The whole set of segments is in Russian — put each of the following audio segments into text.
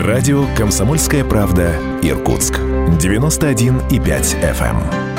Радио «Комсомольская правда» Иркутск. 91,5 FM.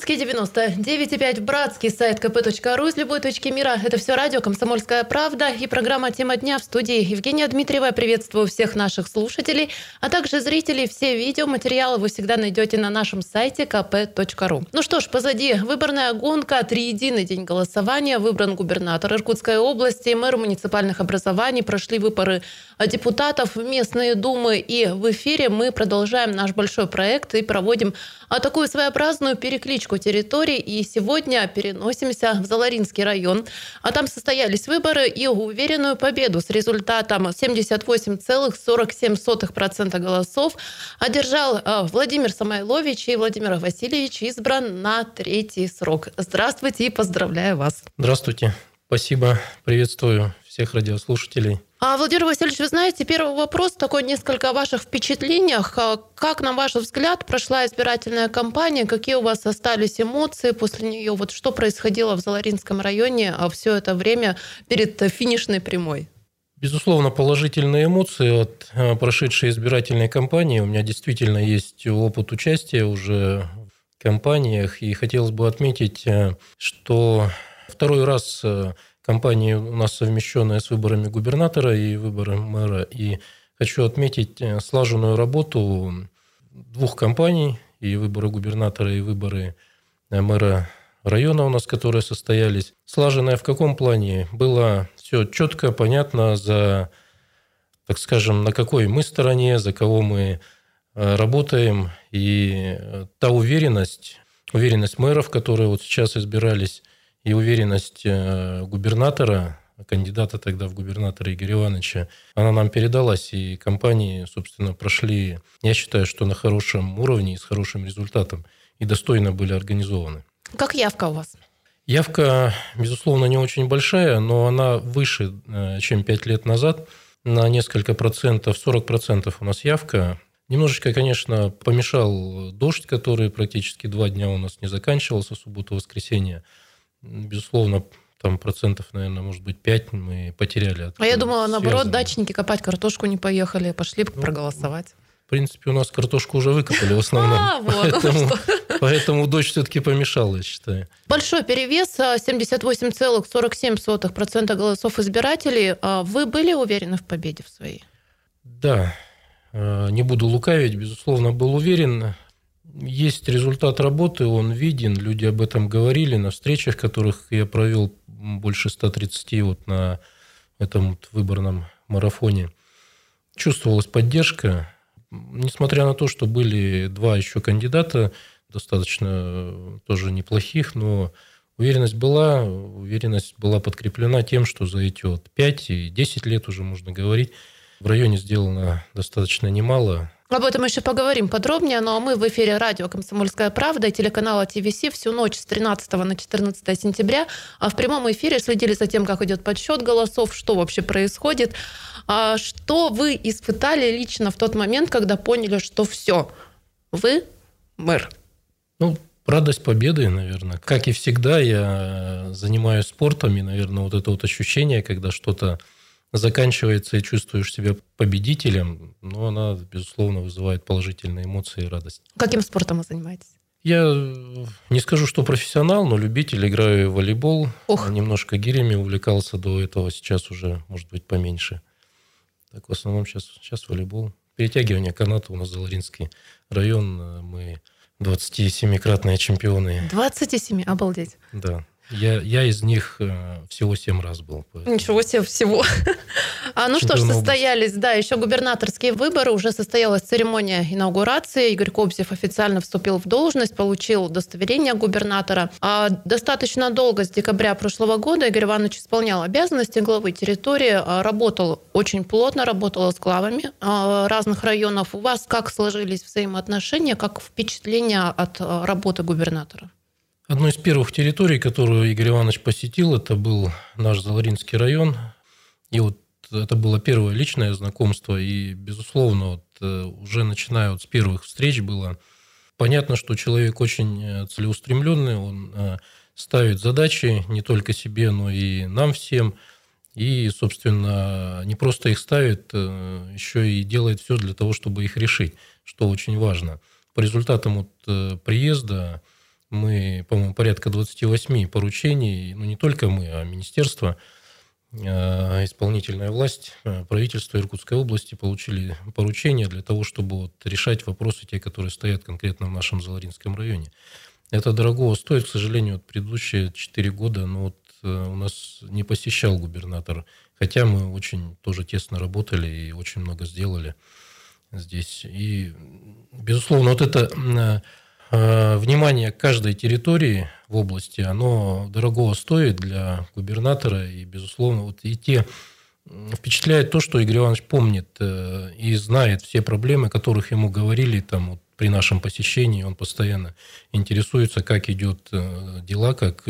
Иркутске, 99,5 в Братске, сайт kp.ру из любой точки мира. Это все радио «Комсомольская правда» и программа «Тема дня» в студии Евгения Дмитриева. Приветствую всех наших слушателей, а также зрителей. Все видеоматериалы вы всегда найдете на нашем сайте kp.ru. Ну что ж, позади выборная гонка, триединый день голосования, выбран губернатор Иркутской области, мэр муниципальных образований, прошли выборы депутатов в местные думы. И в эфире мы продолжаем наш большой проект и проводим такую своеобразную перекличку территорий. И сегодня переносимся в Заларинский район. А там состоялись выборы и уверенную победу с результатом 78,47% голосов одержал э, Владимир Самойлович и Владимир Васильевич избран на третий срок. Здравствуйте и поздравляю вас. Здравствуйте. Спасибо. Приветствую всех радиослушателей. А, Владимир Васильевич, вы знаете, первый вопрос такой несколько о ваших впечатлениях. А, как, на ваш взгляд, прошла избирательная кампания? Какие у вас остались эмоции после нее? Вот что происходило в Заларинском районе а все это время перед финишной прямой? Безусловно, положительные эмоции от а, прошедшей избирательной кампании. У меня действительно есть опыт участия уже в кампаниях. И хотелось бы отметить, э, что второй раз кампания у нас совмещенная с выборами губернатора и выборами мэра. И хочу отметить э, слаженную работу двух компаний, и выборы губернатора, и выборы э, мэра района у нас, которые состоялись. Слаженная в каком плане? Было все четко, понятно, за, так скажем, на какой мы стороне, за кого мы э, работаем. И та уверенность, уверенность мэров, которые вот сейчас избирались, и уверенность э, губернатора, кандидата тогда в губернатора Игоря Ивановича, она нам передалась, и компании, собственно, прошли, я считаю, что на хорошем уровне и с хорошим результатом, и достойно были организованы. Как явка у вас? Явка, безусловно, не очень большая, но она выше, э, чем 5 лет назад. На несколько процентов, 40 процентов у нас явка. Немножечко, конечно, помешал дождь, который практически два дня у нас не заканчивался, субботу-воскресенье безусловно, там процентов, наверное, может быть, 5 мы потеряли. От а я думала, связано. наоборот, дачники копать картошку не поехали, пошли ну, проголосовать. В принципе, у нас картошку уже выкопали в основном. А, вот поэтому, поэтому дождь все-таки помешала, я считаю. Большой перевес, 78,47% голосов избирателей. А вы были уверены в победе в своей? Да, а, не буду лукавить, безусловно, был уверен. Есть результат работы, он виден, люди об этом говорили на встречах, которых я провел больше 130 вот на этом вот выборном марафоне. Чувствовалась поддержка, несмотря на то, что были два еще кандидата, достаточно тоже неплохих, но уверенность была, уверенность была подкреплена тем, что за эти вот 5 и 10 лет уже можно говорить, в районе сделано достаточно немало. Об этом еще поговорим подробнее, но мы в эфире радио «Комсомольская правда» и телеканала ТВС всю ночь с 13 на 14 сентября а в прямом эфире следили за тем, как идет подсчет голосов, что вообще происходит. А что вы испытали лично в тот момент, когда поняли, что все, вы мэр? Ну, радость победы, наверное. Как и всегда, я занимаюсь спортом, и, наверное, вот это вот ощущение, когда что-то заканчивается и чувствуешь себя победителем, но она, безусловно, вызывает положительные эмоции и радость. Каким спортом вы занимаетесь? Я не скажу, что профессионал, но любитель. Играю в волейбол. Ох. Немножко гирями увлекался до этого. Сейчас уже, может быть, поменьше. Так, в основном сейчас, сейчас волейбол. Перетягивание каната у нас Заларинский район. Мы 27-кратные чемпионы. 27? Обалдеть. Да. Я, я из них э, всего семь раз был. Поэтому. Ничего себе, всего. А, ну что ж, состоялись, да, еще губернаторские выборы, уже состоялась церемония инаугурации. Игорь Кобзев официально вступил в должность, получил удостоверение губернатора. А достаточно долго, с декабря прошлого года, Игорь Иванович исполнял обязанности главы территории, а, работал очень плотно, работал с главами а, разных районов. У вас как сложились взаимоотношения, как впечатления от работы губернатора? Одной из первых территорий, которую Игорь Иванович посетил, это был наш Заларинский район. И вот это было первое личное знакомство, и, безусловно, вот, э, уже начиная вот с первых встреч было понятно, что человек очень э, целеустремленный, он ставит задачи не только себе, но и нам всем. И, собственно, не просто их ставит, еще и делает все для того, чтобы их решить, что очень важно. По результатам вот приезда мы, по-моему, порядка 28 поручений, ну не только мы, а министерство, а, исполнительная власть, а, правительство Иркутской области получили поручения для того, чтобы вот решать вопросы, те, которые стоят конкретно в нашем Заларинском районе. Это дорогого стоит, к сожалению, вот предыдущие 4 года, но вот э, у нас не посещал губернатор, хотя мы очень тоже тесно работали и очень много сделали здесь. И, безусловно, вот это Э, внимание к каждой территории в области, оно дорогого стоит для губернатора. И, безусловно, вот и те впечатляет то, что Игорь Иванович помнит э, и знает все проблемы, о которых ему говорили там вот, при нашем посещении. Он постоянно интересуется, как идет э, дела, как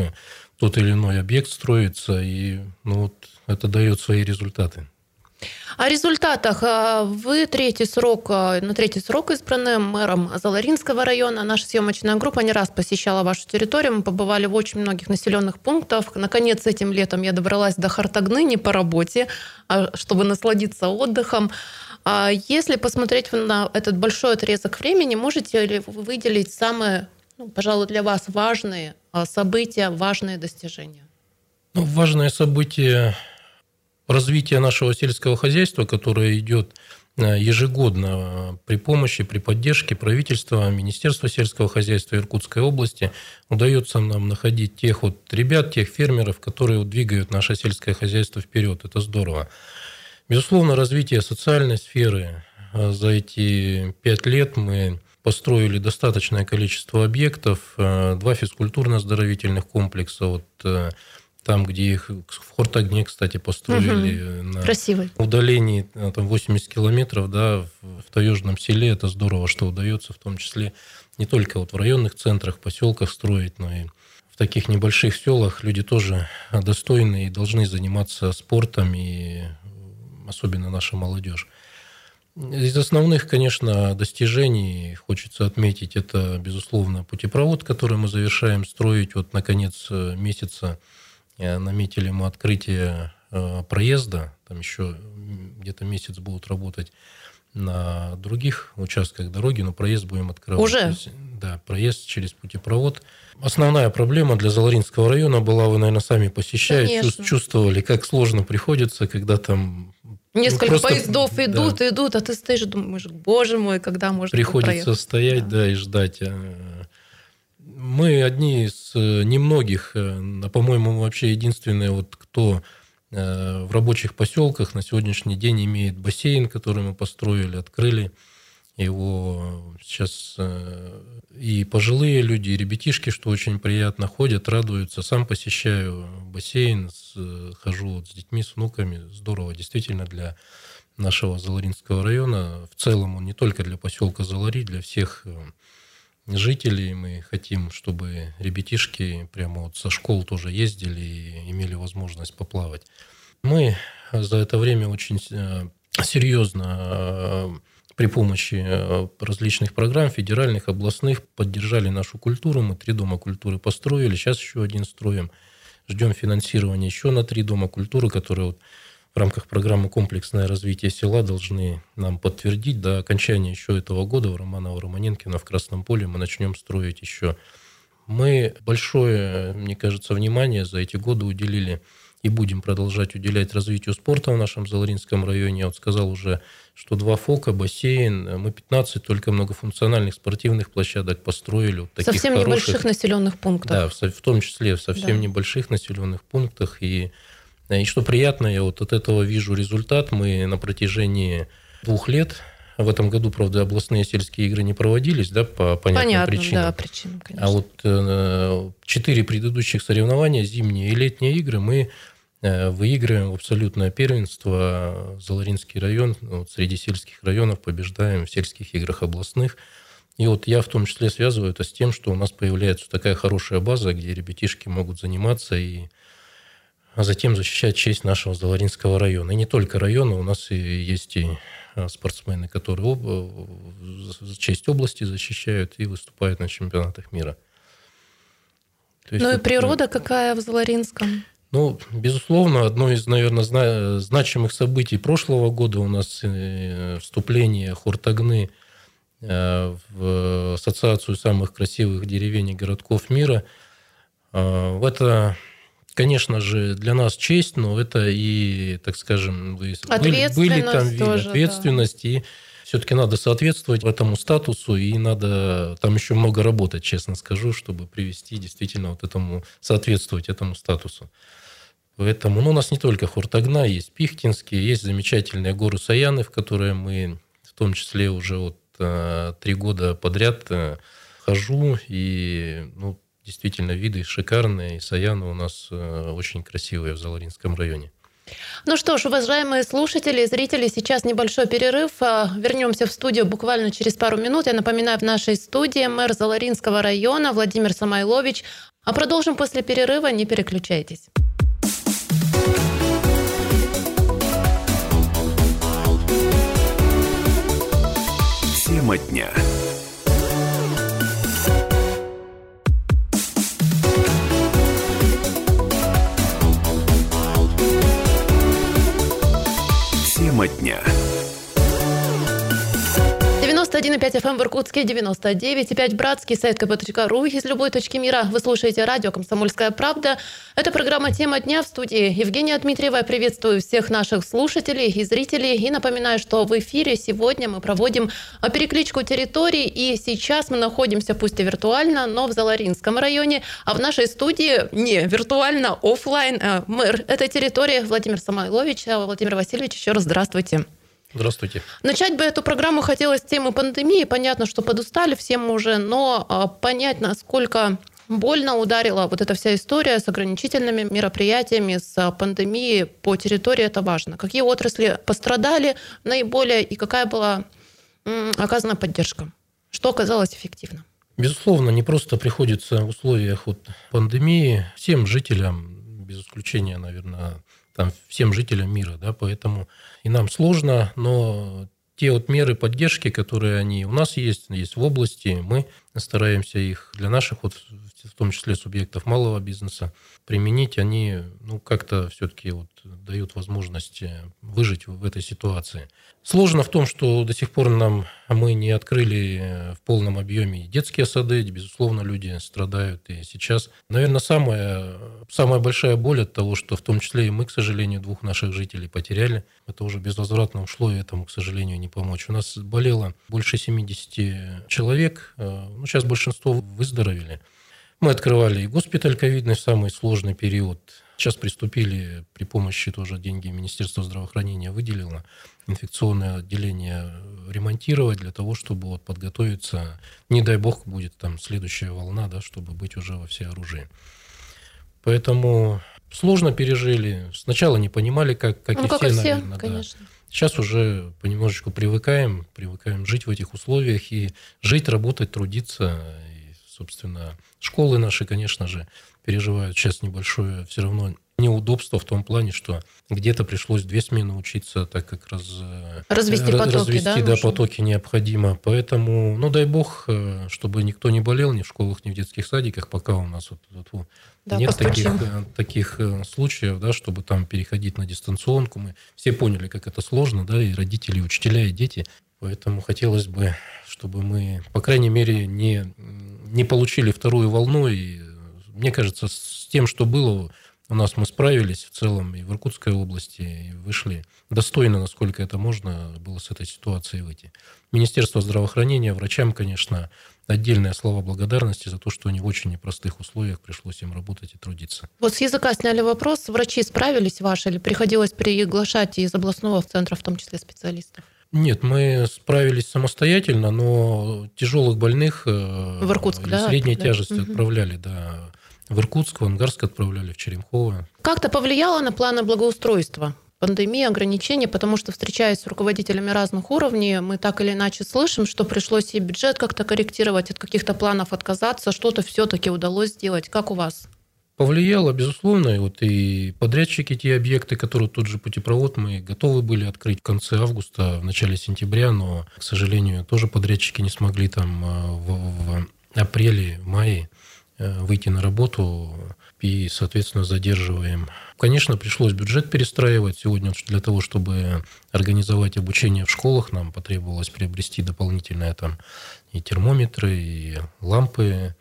тот или иной объект строится. И ну, вот, это дает свои результаты. О результатах. А, вы третий срок, а, на третий срок избраны мэром Заларинского района. Наша съемочная группа не раз посещала вашу территорию. Мы побывали в очень многих населенных пунктах. Наконец, этим летом я добралась до Хартагны не по работе, а чтобы насладиться отдыхом. Если посмотреть на этот большой отрезок времени, можете ли вы выделить самые, ну, пожалуй, для вас важные события, важные достижения? Ну, важное событие развитие нашего сельского хозяйства, которое идет э, ежегодно при помощи, при поддержке правительства, Министерства сельского хозяйства Иркутской области удается нам находить тех вот ребят, тех фермеров, которые вот двигают наше сельское хозяйство вперед. Это здорово. Безусловно, развитие социальной сферы. Э, за эти пять лет мы построили достаточное количество объектов, э, два физкультурно-оздоровительных комплекса, вот там, где их в Хортогне, кстати, построили угу. на Красивый. удалении э, там, 80 километров, да, в, в Таежном селе. Это здорово, что удается в том числе не только вот в районных центрах, поселках строить, но и в таких небольших селах люди тоже достойны и должны заниматься спортом, и особенно наша молодежь. Из основных, конечно, достижений хочется отметить, это, безусловно, путепровод, который мы завершаем строить вот на конец э, месяца Э, наметили мы открытие э, проезда, там еще где-то месяц будут работать на других участках дороги, но проезд будем открывать. Уже? Есть, да, проезд через путепровод. Основная проблема для Заларинского района была, вы, наверное, сами посещаете, Конечно. чувствовали, как сложно приходится, когда там ну, Несколько ну, просто, поездов идут, да. идут, а ты стоишь и думаешь, боже мой, когда можно Приходится проехать? стоять, да. да, и ждать. Мы одни из э, немногих, э, а, по-моему, вообще единственные, вот, кто э, в рабочих поселках на сегодняшний день имеет бассейн, который мы построили, открыли его сейчас и пожилые люди, и ребятишки, что очень приятно, ходят, радуются. Сам посещаю бассейн, хожу вот с детьми, с внуками. Здорово, действительно, для нашего Заларинского района. В целом он не только для поселка Залари, для всех жителей. Мы хотим, чтобы ребятишки прямо вот со школ тоже ездили и имели возможность поплавать. Мы за это время очень э, серьезно э, при помощи э, различных программ, федеральных, областных, поддержали нашу культуру. Мы три дома культуры построили, сейчас еще один строим. Ждем финансирования еще на три дома культуры, которые вот в рамках программы «Комплексное развитие села» должны нам подтвердить до окончания еще этого года в Романова-Романенкина в Красном поле мы начнем строить еще. Мы большое, мне кажется, внимание за эти годы уделили и будем продолжать уделять развитию спорта в нашем Заларинском районе. Я вот сказал уже, что два ФОКа, бассейн, мы 15 только многофункциональных спортивных площадок построили. Вот таких совсем хороших, небольших населенных пунктах. Да, в, в том числе в совсем да. небольших населенных пунктах. И и что приятно, я вот от этого вижу результат. Мы на протяжении двух лет в этом году, правда, областные сельские игры не проводились, да, по понятным Понятно, причинам. да, причинам, конечно. А вот э, четыре предыдущих соревнования, зимние и летние игры, мы э, выигрываем абсолютное первенство. Заларинский район вот, среди сельских районов побеждаем в сельских играх областных. И вот я в том числе связываю это с тем, что у нас появляется такая хорошая база, где ребятишки могут заниматься и а затем защищать честь нашего Заларинского района. И не только района, у нас и есть и а, спортсмены, которые об... честь области защищают и выступают на чемпионатах мира. есть, ну и природа какая в Заларинском? Ну, безусловно, одно из, наверное, значимых событий прошлого года у нас э, вступление Хуртагны э, в Ассоциацию самых красивых деревень и городков мира. Э, в это, конечно же, для нас честь, но это и, так скажем, были, были там виды тоже, ответственность, да. и все-таки надо соответствовать этому статусу, и надо там еще много работать, честно скажу, чтобы привести действительно вот этому, соответствовать этому статусу. Поэтому ну, у нас не только Хуртагна, есть Пихтинские, есть замечательные горы Саяны, в которые мы в том числе уже вот а, три года подряд а, хожу, и ну, действительно виды шикарные, и Саяны у нас а, очень красивые в Заларинском районе. Ну что ж, уважаемые слушатели и зрители, сейчас небольшой перерыв. Вернемся в студию буквально через пару минут. Я напоминаю, в нашей студии мэр Заларинского района Владимир Самойлович. А продолжим после перерыва, не переключайтесь. Тема дня. Тема дня. 91,5 FM в Иркутске, 99,5 Братский, сайт kp.ru. Из любой точки мира вы слушаете радио «Комсомольская правда». Это программа «Тема дня» в студии Евгения Дмитриева. Приветствую всех наших слушателей и зрителей. И напоминаю, что в эфире сегодня мы проводим перекличку территорий. И сейчас мы находимся, пусть и виртуально, но в Заларинском районе. А в нашей студии не виртуально, офлайн э, мэр этой территории Владимир Самойлович. Владимир Васильевич, еще раз здравствуйте. Здравствуйте. Начать бы эту программу хотелось с темы пандемии. Понятно, что подустали всем уже, но а, понять, насколько больно ударила вот эта вся история с ограничительными мероприятиями, с а, пандемией по территории, это важно. Какие отрасли пострадали наиболее и какая была оказана поддержка? Что оказалось эффективно? Безусловно, не просто приходится в условиях вот пандемии всем жителям, без исключения, наверное, там, всем жителям мира, да, поэтому и нам сложно, но те вот меры поддержки, которые они у нас есть, есть в области, мы стараемся их для наших, вот, в том числе субъектов малого бизнеса, применить, они ну, как-то все-таки вот дают возможность э, выжить в этой ситуации. Сложно в том, что до сих пор нам мы не открыли э, в полном объеме детские сады. Безусловно, люди страдают и сейчас. Наверное, самая, самая большая боль от того, что в том числе и мы, к сожалению, двух наших жителей потеряли. Это уже безвозвратно ушло, и этому, к сожалению, не помочь. У нас болело больше 70 человек. Э, ну, сейчас большинство выздоровели. Мы открывали и госпиталь ковидный в самый сложный период. Сейчас приступили при помощи тоже деньги Министерства здравоохранения выделило инфекционное отделение ремонтировать для того, чтобы вот подготовиться, не дай бог будет там следующая волна, да, чтобы быть уже во всеоружии. Поэтому сложно пережили. Сначала не понимали, как, как ну, и как все, все, наверное. Конечно. Да. Сейчас уже понемножечку привыкаем, привыкаем жить в этих условиях и жить, работать, трудиться. Собственно, школы наши, конечно же, переживают сейчас небольшое все равно неудобство в том плане, что где-то пришлось две смены учиться, так как раз, э, развести потоки, развести, да, да потоки необходимо. Поэтому, ну дай бог, э, чтобы никто не болел ни в школах, ни в детских садиках, пока у нас вот, вот, да, нет таких, э, таких случаев, да, чтобы там переходить на дистанционку. Мы все поняли, как это сложно, да, и родители, и учителя, и дети. Поэтому хотелось бы, чтобы мы, по крайней мере, не, не получили вторую волну и мне кажется, с тем, что было, у нас мы справились в целом и в Иркутской области, и вышли достойно, насколько это можно было с этой ситуацией выйти. Министерство здравоохранения, врачам, конечно, отдельное слово благодарности за то, что они в очень непростых условиях пришлось им работать и трудиться. Вот с языка сняли вопрос. Врачи справились ваши или приходилось приглашать из областного центра, в том числе специалистов? Нет, мы справились самостоятельно, но тяжелых больных э, в Иркутск, да, средней отправляли? тяжести угу. отправляли, да, в Иркутск, в Ангарск отправляли, в Черемхово. Как-то повлияло на планы благоустройства? пандемия, ограничения, потому что, встречаясь с руководителями разных уровней, мы так или иначе слышим, что пришлось и бюджет как-то корректировать, от каких-то планов отказаться, что-то все-таки удалось сделать. Как у вас? Повлияло, безусловно, и вот и подрядчики, те объекты, которые тот же путепровод мы готовы были открыть в конце августа, в начале сентября, но, к сожалению, тоже подрядчики не смогли там э, в, в апреле, мае э, выйти на работу и, соответственно, задерживаем. Конечно, пришлось бюджет перестраивать. Сегодня для того, чтобы организовать обучение в школах, нам потребовалось приобрести дополнительные там и термометры, и лампы,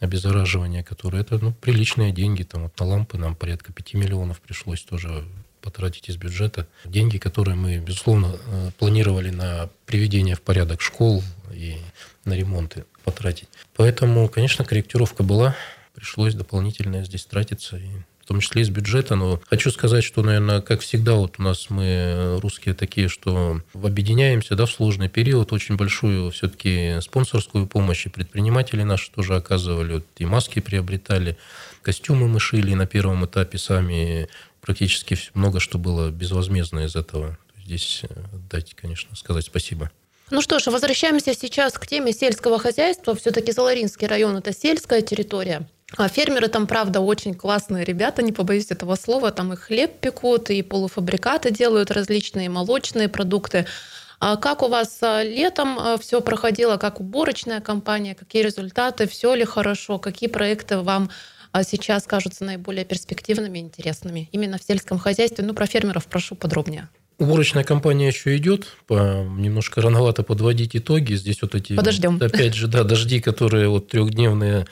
обеззараживания, которые это ну, приличные деньги. Там вот на лампы нам порядка 5 миллионов пришлось тоже потратить из бюджета. Деньги, которые мы, безусловно, э, планировали на приведение в порядок школ и на ремонты потратить. Поэтому, конечно, корректировка была. Пришлось дополнительно здесь тратиться. И в том числе из бюджета. Но хочу сказать, что, наверное, как всегда, вот у нас мы э, русские такие, что объединяемся да, в сложный период. Очень большую все-таки спонсорскую помощь и предприниматели наши тоже оказывали. Вот и маски приобретали, костюмы мы шили на первом этапе сами. Практически много что было безвозмездно из этого. Здесь э, дать, конечно, сказать спасибо. Ну что ж, возвращаемся сейчас к теме сельского хозяйства. Все-таки Заларинский район – это сельская территория. А фермеры там, правда, очень классные ребята, не побоюсь этого слова. Там и хлеб пекут, и полуфабрикаты делают, различные молочные продукты. А как у вас а, летом а, все проходило, как уборочная компания, какие результаты, все ли хорошо, какие проекты вам а, сейчас кажутся наиболее перспективными и интересными именно в сельском хозяйстве? Ну, про фермеров прошу подробнее. Уборочная кампания еще идет. По, немножко рановато подводить итоги. Здесь вот эти... Подождем. Опять же, да, дожди, которые вот трехдневные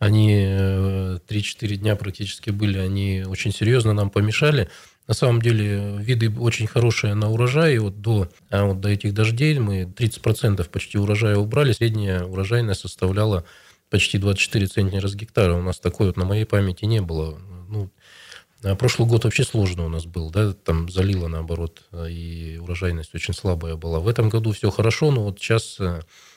они 3-4 э, дня практически были, они очень серьезно нам помешали. На самом деле виды очень хорошие на урожай. Вот до, а вот до этих дождей мы 30% почти урожая убрали. Средняя урожайность составляла почти 24 центнера с гектара. У нас такой вот на моей памяти не было. Ну, а прошлый год вообще сложно у нас был, да, там залило наоборот, и урожайность очень слабая была. В этом году все хорошо, но вот сейчас,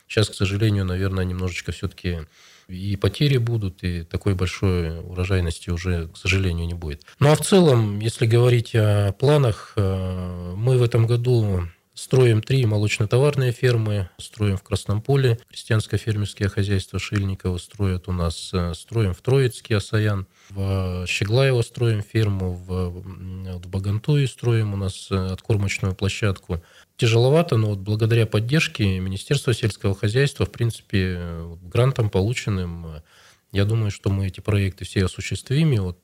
сейчас к сожалению, наверное, немножечко все-таки и потери будут, и такой большой урожайности уже, к сожалению, не будет. Ну а в целом, если говорить о планах, э, мы в этом году Строим три молочно-товарные фермы, строим в Красном поле, крестьянско-фермерское хозяйство Шильникова строят у нас, э, строим в Троицке Асаян, в Щеглаево строим ферму, в, в Багантуе строим у нас э, откормочную площадку. Тяжеловато, но вот благодаря поддержке Министерства сельского хозяйства, в принципе, грантом полученным, э, я думаю, что мы эти проекты все осуществим. И вот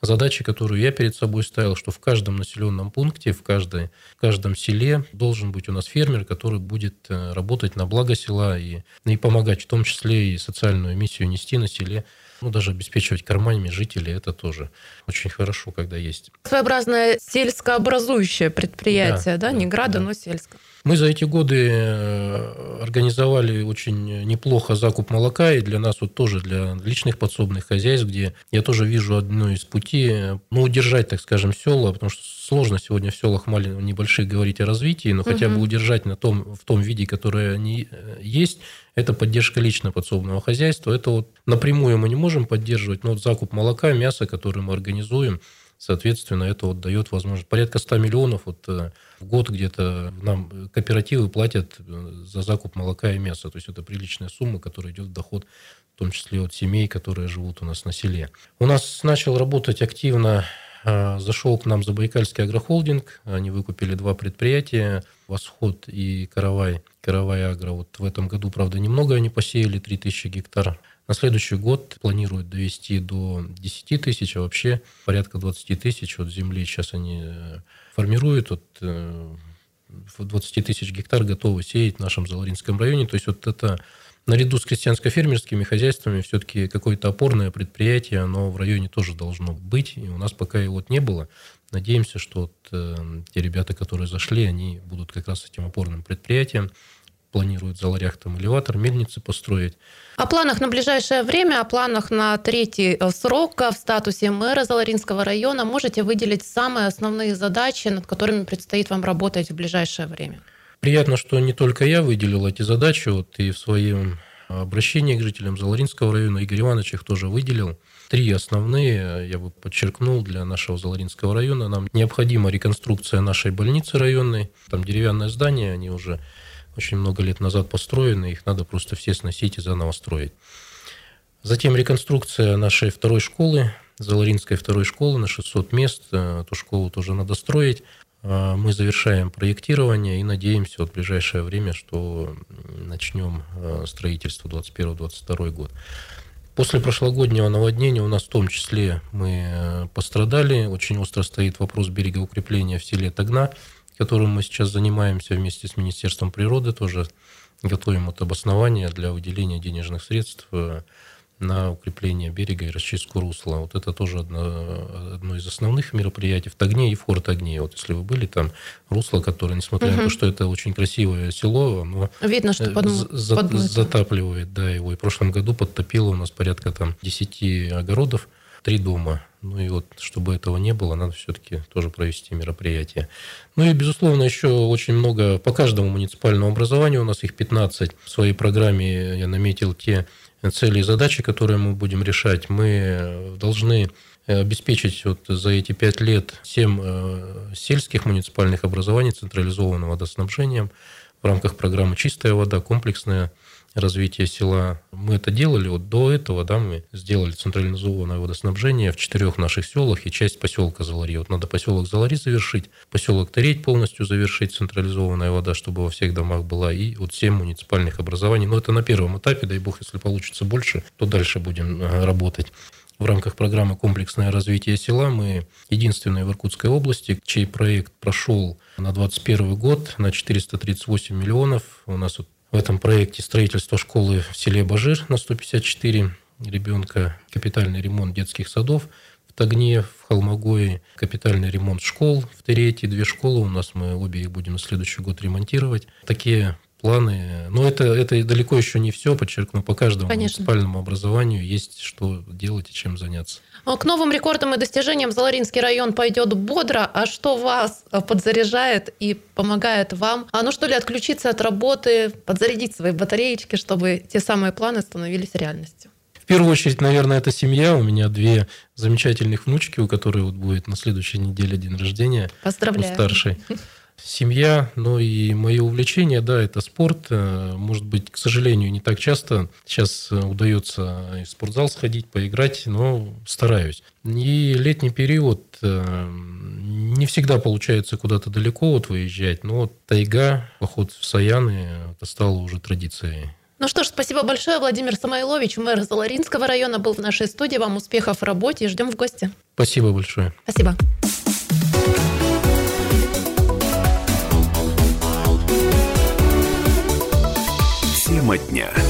задачи, которую я перед собой ставил, что в каждом населенном пункте, в, каждой, в каждом селе должен быть у нас фермер, который будет э, работать на благо села и, и помогать, в том числе и социальную миссию нести на селе. Ну, даже обеспечивать карманами жителей, это тоже очень хорошо, когда есть. Своеобразное сельскообразующее предприятие, да? да? Не града, да. но сельское. Мы за эти годы э, организовали очень неплохо закуп молока, и для нас вот тоже, для личных подсобных хозяйств, где я тоже вижу одно из пути, ну, удержать, так скажем, села, потому что сложно сегодня в селах маленьких, небольших говорить о развитии, но угу. хотя бы удержать на том, в том виде, которое они э, есть, это поддержка лично подсобного хозяйства. Это вот напрямую мы не можем поддерживать, но вот закуп молока, мяса, который мы организуем, Соответственно, это вот дает возможность. Порядка 100 миллионов вот э, в год где-то нам кооперативы платят э, за закуп молока и мяса. То есть это приличная сумма, которая идет в доход, в том числе от семей, которые живут у нас на селе. У нас начал работать активно э, Зашел к нам Забайкальский агрохолдинг. Они выкупили два предприятия, Восход и Каравай. Каравай Агро. Вот в этом году, правда, немного они посеяли, 3000 гектар. На следующий год планируют довести до 10 тысяч, а вообще порядка 20 тысяч от земли сейчас они э, формируют. От 20 э, тысяч гектар готовы сеять в нашем Заларинском районе. То есть вот это наряду с крестьянско-фермерскими хозяйствами все-таки какое-то опорное предприятие, оно в районе тоже должно быть. И у нас пока его вот не было. Надеемся, что вот, э, те ребята, которые зашли, они будут как раз этим опорным предприятием планируют в Заларях там элеватор, мельницы построить. О планах на ближайшее время, о планах на третий э, срок в статусе мэра Заларинского района можете выделить самые основные задачи, над которыми предстоит вам работать в ближайшее время? Приятно, что не только я выделил эти задачи, вот и в своем обращении к жителям Заларинского района Игорь Иванович их тоже выделил. Три основные, я бы подчеркнул, для нашего Заларинского района. Нам необходима реконструкция нашей больницы районной. Там деревянное здание, они уже очень много лет назад построены, их надо просто все сносить и заново строить. Затем реконструкция нашей второй школы, Заларинской второй школы на 600 мест. Эту школу тоже надо строить. Мы завершаем проектирование и надеемся вот в ближайшее время, что начнем строительство 2021-2022 год. После прошлогоднего наводнения у нас в том числе мы пострадали. Очень остро стоит вопрос берегоукрепления в селе Тагна, которым мы сейчас занимаемся вместе с Министерством природы. Тоже готовим вот обоснование для выделения денежных средств на укрепление берега и расчистку русла. Вот это тоже одно, одно из основных мероприятий в Тагне и в Форт Огне. Вот если вы были там, русло, которое, несмотря угу. на то, что это очень красивое село, оно Видно, что под, за, затапливает да, его. И в прошлом году подтопило у нас порядка там 10 огородов, три дома. Ну и вот, чтобы этого не было, надо все-таки тоже провести мероприятие. Ну и, безусловно, еще очень много по каждому муниципальному образованию, у нас их 15. В своей программе я наметил те цели и задачи, которые мы будем решать, мы должны обеспечить вот за эти пять лет семь э, сельских муниципальных образований централизованным водоснабжением в рамках программы «Чистая вода», комплексная развития села. Мы это делали вот до этого, да, мы сделали централизованное водоснабжение в четырех наших селах и часть поселка Залари. Вот надо поселок Залари завершить, поселок Тареть полностью завершить, централизованная вода, чтобы во всех домах была, и вот семь муниципальных образований. Но это на первом этапе, дай бог, если получится больше, то дальше будем э, работать. В рамках программы «Комплексное развитие села» мы единственные в Иркутской области, чей проект прошел на 2021 год на 438 миллионов. У нас вот в этом проекте строительство школы в селе Бажир на 154 ребенка, капитальный ремонт детских садов в Тагне, в Холмогое, капитальный ремонт школ в Терете, две школы. У нас, мы обе их будем на следующий год ремонтировать. Такие планы. Но это, это далеко еще не все, подчеркну, по каждому Конечно. муниципальному образованию есть что делать и чем заняться. К новым рекордам и достижениям Заларинский район пойдет бодро. А что вас подзаряжает и помогает вам? А ну что ли, отключиться от работы, подзарядить свои батареечки, чтобы те самые планы становились реальностью? В первую очередь, наверное, это семья. У меня две замечательных внучки, у которой вот будет на следующей неделе день рождения. Поздравляю. У старшей семья, ну и мои увлечения, да, это спорт. Э, может быть, к сожалению, не так часто сейчас э, удается в спортзал сходить, поиграть, но стараюсь. И летний период э, не всегда получается куда-то далеко вот выезжать, но тайга, поход в Саяны, это стало уже традицией. Ну что ж, спасибо большое. Владимир Самойлович, мэр Заларинского района, был в нашей студии. Вам успехов в работе и ждем в гости. Спасибо большое. Спасибо. Тема дня.